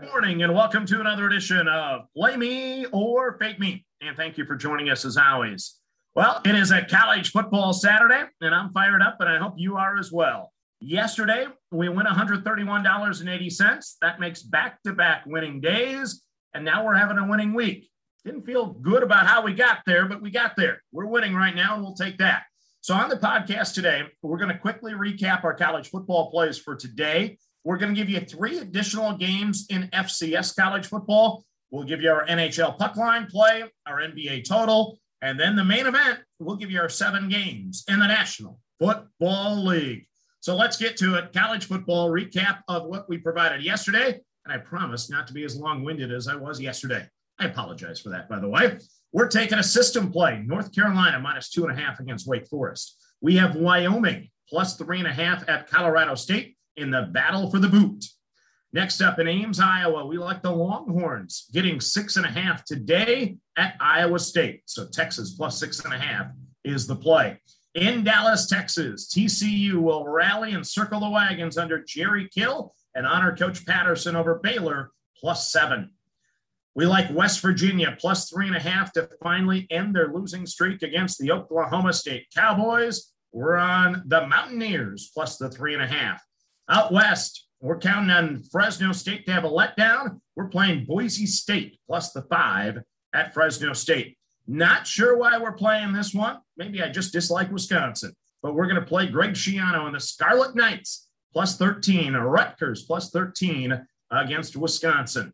Good morning and welcome to another edition of Play Me or Fade Me. And thank you for joining us as always. Well, it is a college football Saturday, and I'm fired up, and I hope you are as well. Yesterday, we win $131.80. That makes back to back winning days, and now we're having a winning week. Didn't feel good about how we got there, but we got there. We're winning right now, and we'll take that. So, on the podcast today, we're going to quickly recap our college football plays for today. We're going to give you three additional games in FCS college football. We'll give you our NHL puck line play, our NBA total, and then the main event, we'll give you our seven games in the National Football League. So let's get to it. College football recap of what we provided yesterday. And I promise not to be as long winded as I was yesterday. I apologize for that, by the way. We're taking a system play. North Carolina minus two and a half against Wake Forest. We have Wyoming plus three and a half at Colorado State in the battle for the boot. Next up in Ames, Iowa, we like the Longhorns getting six and a half today at Iowa State. So Texas plus six and a half is the play. In Dallas, Texas, TCU will rally and circle the wagons under Jerry Kill and honor Coach Patterson over Baylor plus seven. We like West Virginia plus three and a half to finally end their losing streak against the Oklahoma State Cowboys. We're on the Mountaineers plus the three and a half. Out west, we're counting on Fresno State to have a letdown. We're playing Boise State plus the five at Fresno State. Not sure why we're playing this one. Maybe I just dislike Wisconsin, but we're going to play Greg Schiano and the Scarlet Knights plus 13, Rutgers plus 13 against Wisconsin.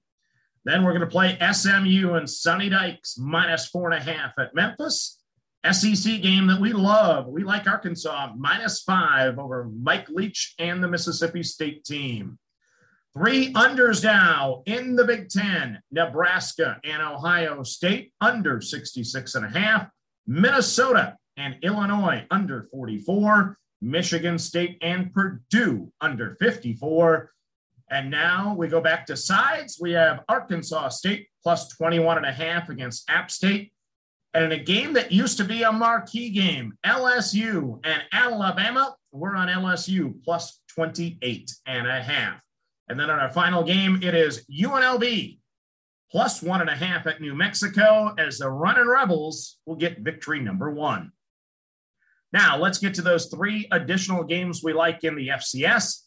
Then we're going to play SMU and Sonny Dykes minus four and a half at Memphis. SEC game that we love. We like Arkansas minus five over Mike Leach and the Mississippi State team. Three unders now in the Big Ten Nebraska and Ohio State under 66 and a half. Minnesota and Illinois under 44. Michigan State and Purdue under 54. And now we go back to sides. We have Arkansas State plus 21 and a half against App State. And in a game that used to be a marquee game, LSU and Alabama, we're on LSU plus 28 and a half. And then on our final game, it is UNLV plus one and a half at New Mexico as the running Rebels will get victory number one. Now, let's get to those three additional games we like in the FCS.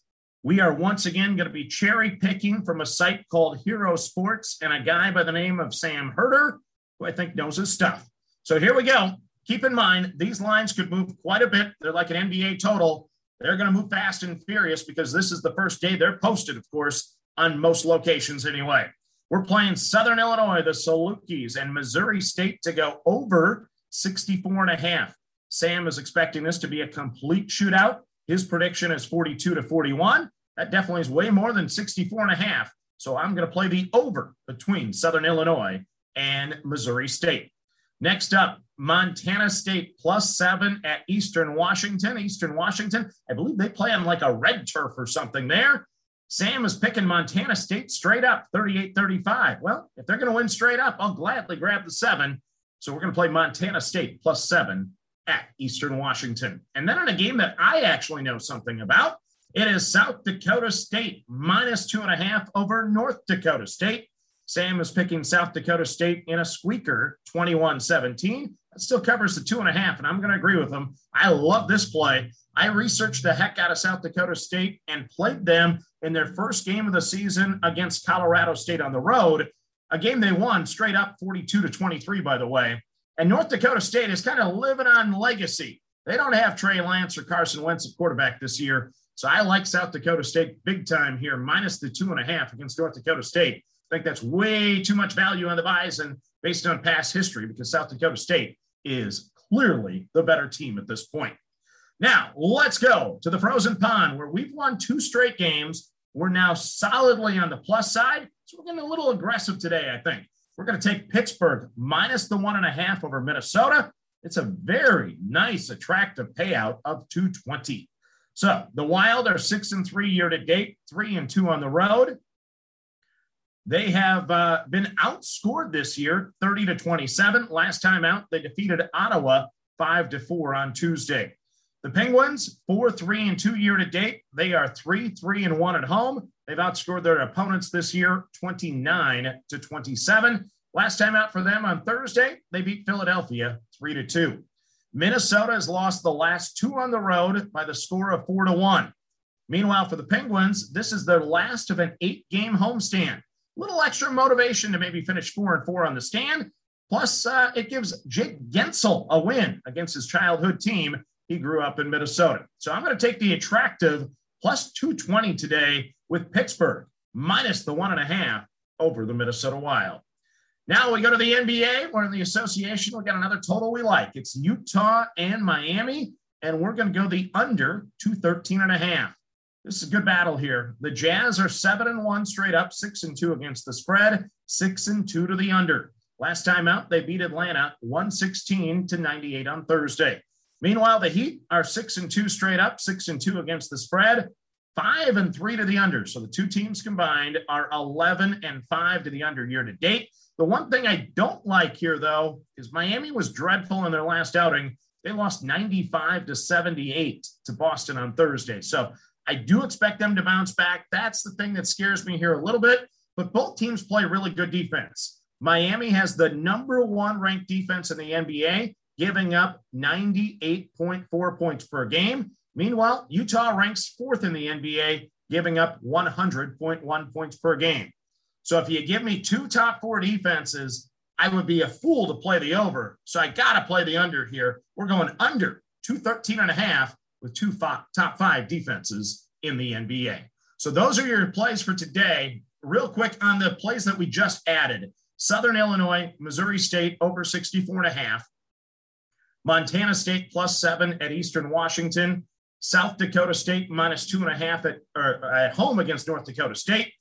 We are once again going to be cherry picking from a site called Hero Sports and a guy by the name of Sam Herder, who I think knows his stuff. So here we go. Keep in mind, these lines could move quite a bit. They're like an NBA total. They're going to move fast and furious because this is the first day they're posted, of course, on most locations anyway. We're playing Southern Illinois, the Salukis, and Missouri State to go over 64 and a half. Sam is expecting this to be a complete shootout. His prediction is 42 to 41. That definitely is way more than 64 and a half. So I'm going to play the over between Southern Illinois and Missouri State. Next up, Montana State plus seven at Eastern Washington. Eastern Washington, I believe they play on like a red turf or something there. Sam is picking Montana State straight up 38 35. Well, if they're going to win straight up, I'll gladly grab the seven. So we're going to play Montana State plus seven at Eastern Washington. And then in a game that I actually know something about, it is South Dakota State minus two and a half over North Dakota State. Sam is picking South Dakota State in a squeaker 21 17. That still covers the two and a half, and I'm going to agree with him. I love this play. I researched the heck out of South Dakota State and played them in their first game of the season against Colorado State on the road, a game they won straight up 42 to 23, by the way. And North Dakota State is kind of living on legacy. They don't have Trey Lance or Carson Wentz at quarterback this year. So I like South Dakota State big time here, minus the two and a half against North Dakota State. I think that's way too much value on the Bison based on past history because South Dakota State is clearly the better team at this point. Now, let's go to the frozen pond where we've won two straight games. We're now solidly on the plus side. So we're getting a little aggressive today, I think. We're going to take Pittsburgh minus the one and a half over Minnesota. It's a very nice, attractive payout of 220. So the Wild are six and three year to date, three and two on the road. They have uh, been outscored this year, 30 to 27. Last time out, they defeated Ottawa five to four on Tuesday. The Penguins, four, three, and two year to date. They are three, three, and one at home. They've outscored their opponents this year 29 to 27. Last time out for them on Thursday, they beat Philadelphia three to two. Minnesota has lost the last two on the road by the score of four to one. Meanwhile, for the Penguins, this is their last of an eight game homestand. Little extra motivation to maybe finish four and four on the stand. Plus, uh, it gives Jake Guentzel a win against his childhood team he grew up in Minnesota. So I'm going to take the attractive plus 220 today with Pittsburgh minus the one and a half over the Minnesota Wild. Now we go to the NBA. We're in the association. We got another total we like. It's Utah and Miami, and we're going to go the under 213 and a half. This is a good battle here. The Jazz are seven and one straight up, six and two against the spread, six and two to the under. Last time out, they beat Atlanta 116 to 98 on Thursday. Meanwhile, the Heat are six and two straight up, six and two against the spread, five and three to the under. So the two teams combined are 11 and five to the under year to date. The one thing I don't like here, though, is Miami was dreadful in their last outing. They lost 95 to 78 to Boston on Thursday. So I do expect them to bounce back. That's the thing that scares me here a little bit. But both teams play really good defense. Miami has the number one ranked defense in the NBA giving up 98.4 points per game. Meanwhile, Utah ranks fourth in the NBA, giving up 100.1 points per game. So if you give me two top four defenses, I would be a fool to play the over. So I got to play the under here. We're going under 213 and a half with two top five defenses in the NBA. So those are your plays for today. Real quick on the plays that we just added. Southern Illinois, Missouri State over 64 and a half. Montana State plus seven at Eastern Washington. South Dakota State minus two and a half at, at home against North Dakota State.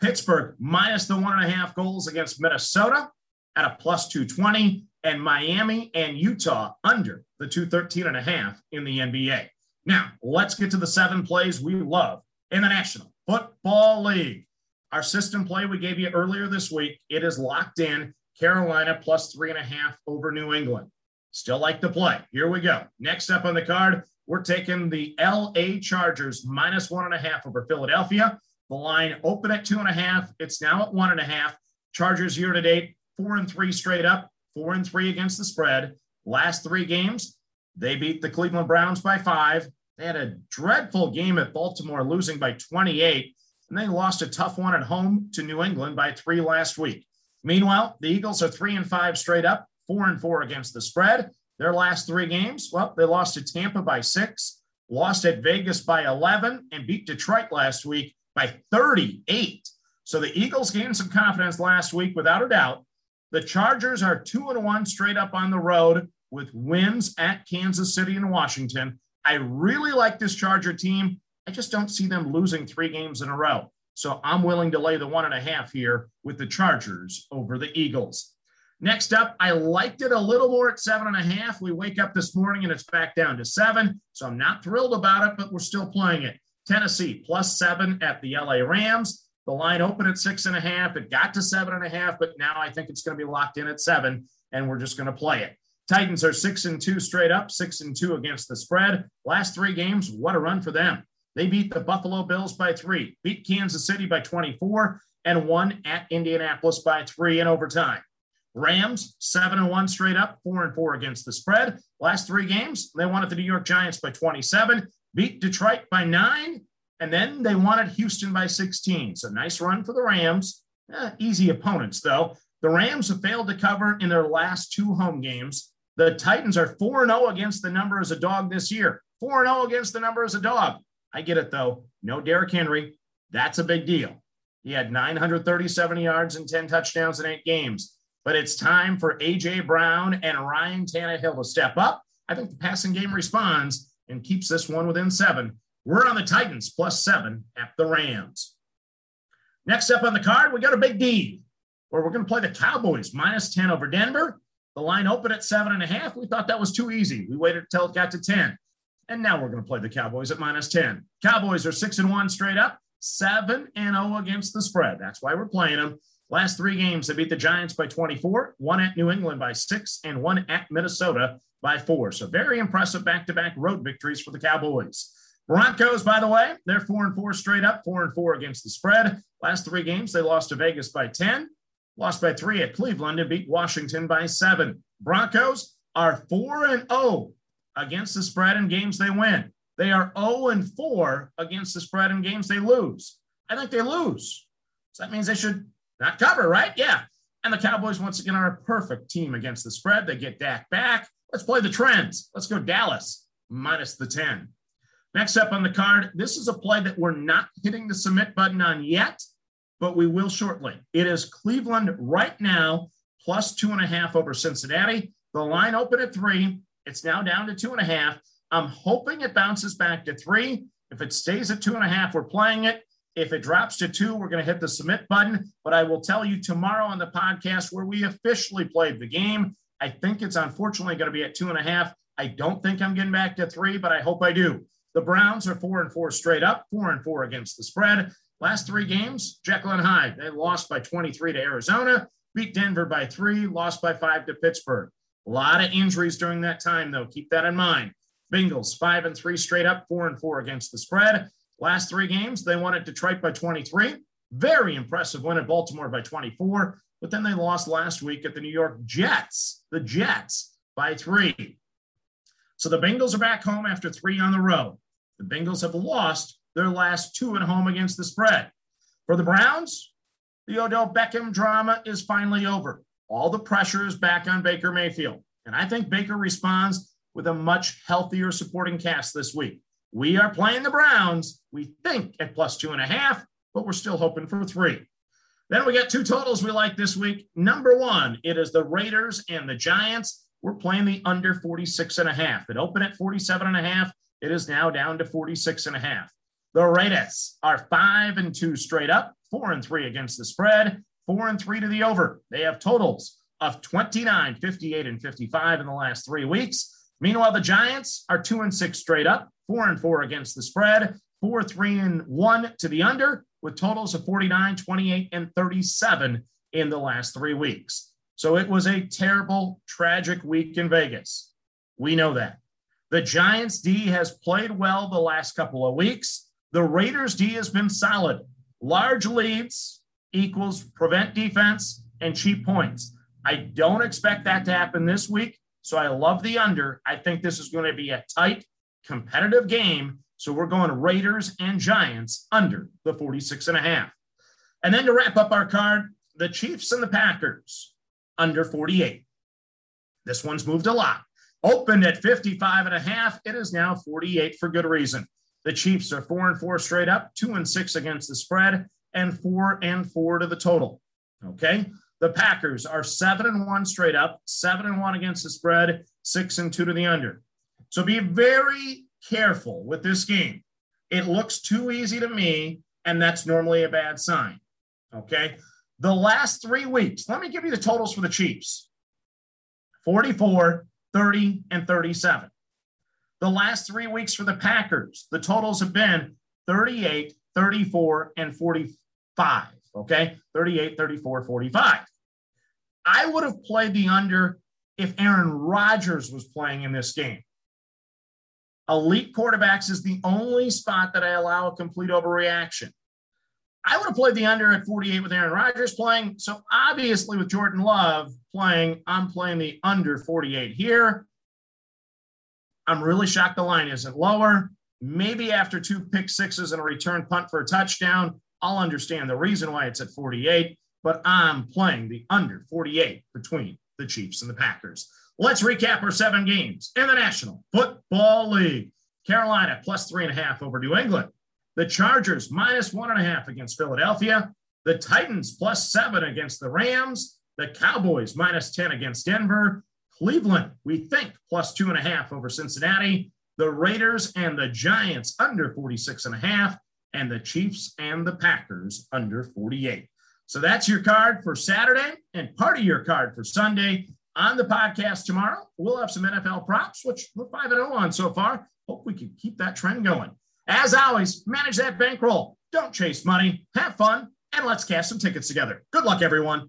Pittsburgh minus the one and a half goals against Minnesota at a plus 220. And Miami and Utah under the 213 and a half in the NBA. Now, let's get to the seven plays we love in the National Football League. Our system play we gave you earlier this week, it is locked in Carolina plus three and a half over New England. Still like the play. Here we go. Next up on the card, we're taking the LA Chargers minus one and a half over Philadelphia. The line open at two and a half. It's now at one and a half. Chargers year to date, four and three straight up, four and three against the spread. Last three games, they beat the Cleveland Browns by five. They had a dreadful game at Baltimore, losing by 28, and they lost a tough one at home to New England by three last week. Meanwhile, the Eagles are three and five straight up, four and four against the spread. Their last three games, well, they lost to Tampa by six, lost at Vegas by 11, and beat Detroit last week by 38. So the Eagles gained some confidence last week without a doubt. The Chargers are two and one straight up on the road with wins at Kansas City and Washington. I really like this Charger team. I just don't see them losing three games in a row. So I'm willing to lay the one and a half here with the Chargers over the Eagles. Next up, I liked it a little more at seven and a half. We wake up this morning and it's back down to seven. So I'm not thrilled about it, but we're still playing it. Tennessee plus seven at the LA Rams. The line opened at six and a half. It got to seven and a half, but now I think it's going to be locked in at seven, and we're just going to play it. Titans are six and two straight up, six and two against the spread. Last three games, what a run for them. They beat the Buffalo Bills by three, beat Kansas City by 24, and won at Indianapolis by three in overtime. Rams, seven and one straight up, four and four against the spread. Last three games, they won at the New York Giants by 27, beat Detroit by nine, and then they won at Houston by 16. So nice run for the Rams. Eh, easy opponents, though. The Rams have failed to cover in their last two home games. The Titans are 4 0 against the number as a dog this year. 4 0 against the number as a dog. I get it, though. No Derrick Henry. That's a big deal. He had 937 yards and 10 touchdowns in eight games but it's time for A.J. Brown and Ryan Tannehill to step up. I think the passing game responds and keeps this one within seven. We're on the Titans plus seven at the Rams. Next up on the card, we got a big D, where we're going to play the Cowboys minus 10 over Denver. The line opened at seven and a half. We thought that was too easy. We waited until it got to 10. And now we're going to play the Cowboys at minus 10. Cowboys are six and one straight up, seven and 0 against the spread. That's why we're playing them. Last three games, they beat the Giants by 24, won at New England by six, and won at Minnesota by four. So very impressive back-to-back road victories for the Cowboys. Broncos, by the way, they're four and four straight up, four and four against the spread. Last three games, they lost to Vegas by 10, lost by three at Cleveland, and beat Washington by seven. Broncos are four and 0 against the spread in games they win. They are 0 and 4 against the spread in games they lose. I think they lose. So that means they should not cover, right? Yeah. And the Cowboys, once again, are a perfect team against the spread. They get Dak back. Let's play the trends. Let's go Dallas minus the 10. Next up on the card, this is a play that we're not hitting the submit button on yet, but we will shortly. It is Cleveland right now, plus two and a half over Cincinnati. The line open at three. It's now down to two and a half. I'm hoping it bounces back to three. If it stays at two and a half, we're playing it. If it drops to two, we're going to hit the submit button. But I will tell you tomorrow on the podcast where we officially played the game. I think it's unfortunately going to be at two and a half. I don't think I'm getting back to three, but I hope I do. The Browns are four and four straight up, four and four against the spread. Last three games, Jekyll and Hyde. They lost by 23 to Arizona, beat Denver by three, lost by five to Pittsburgh. A lot of injuries during that time, though. Keep that in mind. Bengals five and three straight up, four and four against the spread. Last three games, they won at Detroit by 23. Very impressive win at Baltimore by 24. But then they lost last week at the New York Jets, the Jets, by three. So the Bengals are back home after three on the road. The Bengals have lost their last two at home against the spread. For the Browns, the Odell Beckham drama is finally over. All the pressure is back on Baker Mayfield. And I think Baker responds with a much healthier supporting cast this week. We are playing the Browns, we think at plus two and a half, but we're still hoping for three. Then we got two totals we like this week. Number one, it is the Raiders and the Giants. We're playing the under 46 and a half. It opened at 47 and a half. It is now down to 46 and a half. The Raiders are five and two straight up, four and three against the spread four and three to the over. They have totals of 29, 58, and 55 in the last three weeks. Meanwhile, the Giants are two and six straight up, four and four against the spread, four, three, and one to the under, with totals of 49, 28, and 37 in the last three weeks. So it was a terrible, tragic week in Vegas. We know that. The Giants D has played well the last couple of weeks. The Raiders D has been solid. Large leads, equals prevent defense and cheap points. I don't expect that to happen this week. So I love the under. I think this is going to be a tight, competitive game. So we're going Raiders and Giants under the 46 and a half. And then to wrap up our card, the Chiefs and the Packers under 48. This one's moved a lot. Opened at 55 and a half. It is now 48 for good reason. The Chiefs are four and four straight up, two and six against the spread and four and four to the total. Okay. The Packers are seven and one straight up, seven and one against the spread, six and two to the under. So be very careful with this game. It looks too easy to me, and that's normally a bad sign. Okay. The last three weeks, let me give you the totals for the Chiefs 44, 30, and 37. The last three weeks for the Packers, the totals have been 38, 34, and 45. Okay. 38, 34, 45. I would have played the under if Aaron Rodgers was playing in this game. Elite quarterbacks is the only spot that I allow a complete overreaction. I would have played the under at 48 with Aaron Rodgers playing. So obviously, with Jordan Love playing, I'm playing the under 48 here. I'm really shocked the line isn't lower. Maybe after two pick sixes and a return punt for a touchdown, I'll understand the reason why it's at 48, but I'm playing the under 48 between the Chiefs and the Packers. Let's recap our seven games in the National Football League. Carolina plus three and a half over New England. The Chargers minus one and a half against Philadelphia. The Titans plus seven against the Rams. The Cowboys minus 10 against Denver. Cleveland, we think, plus two and a half over Cincinnati. The Raiders and the Giants under 46 and a half and the Chiefs and the Packers under 48. So that's your card for Saturday and part of your card for Sunday. On the podcast tomorrow, we'll have some NFL props, which we're 5 0 on so far. Hope we can keep that trend going. As always, manage that bankroll. Don't chase money. Have fun, and let's cash some tickets together. Good luck, everyone.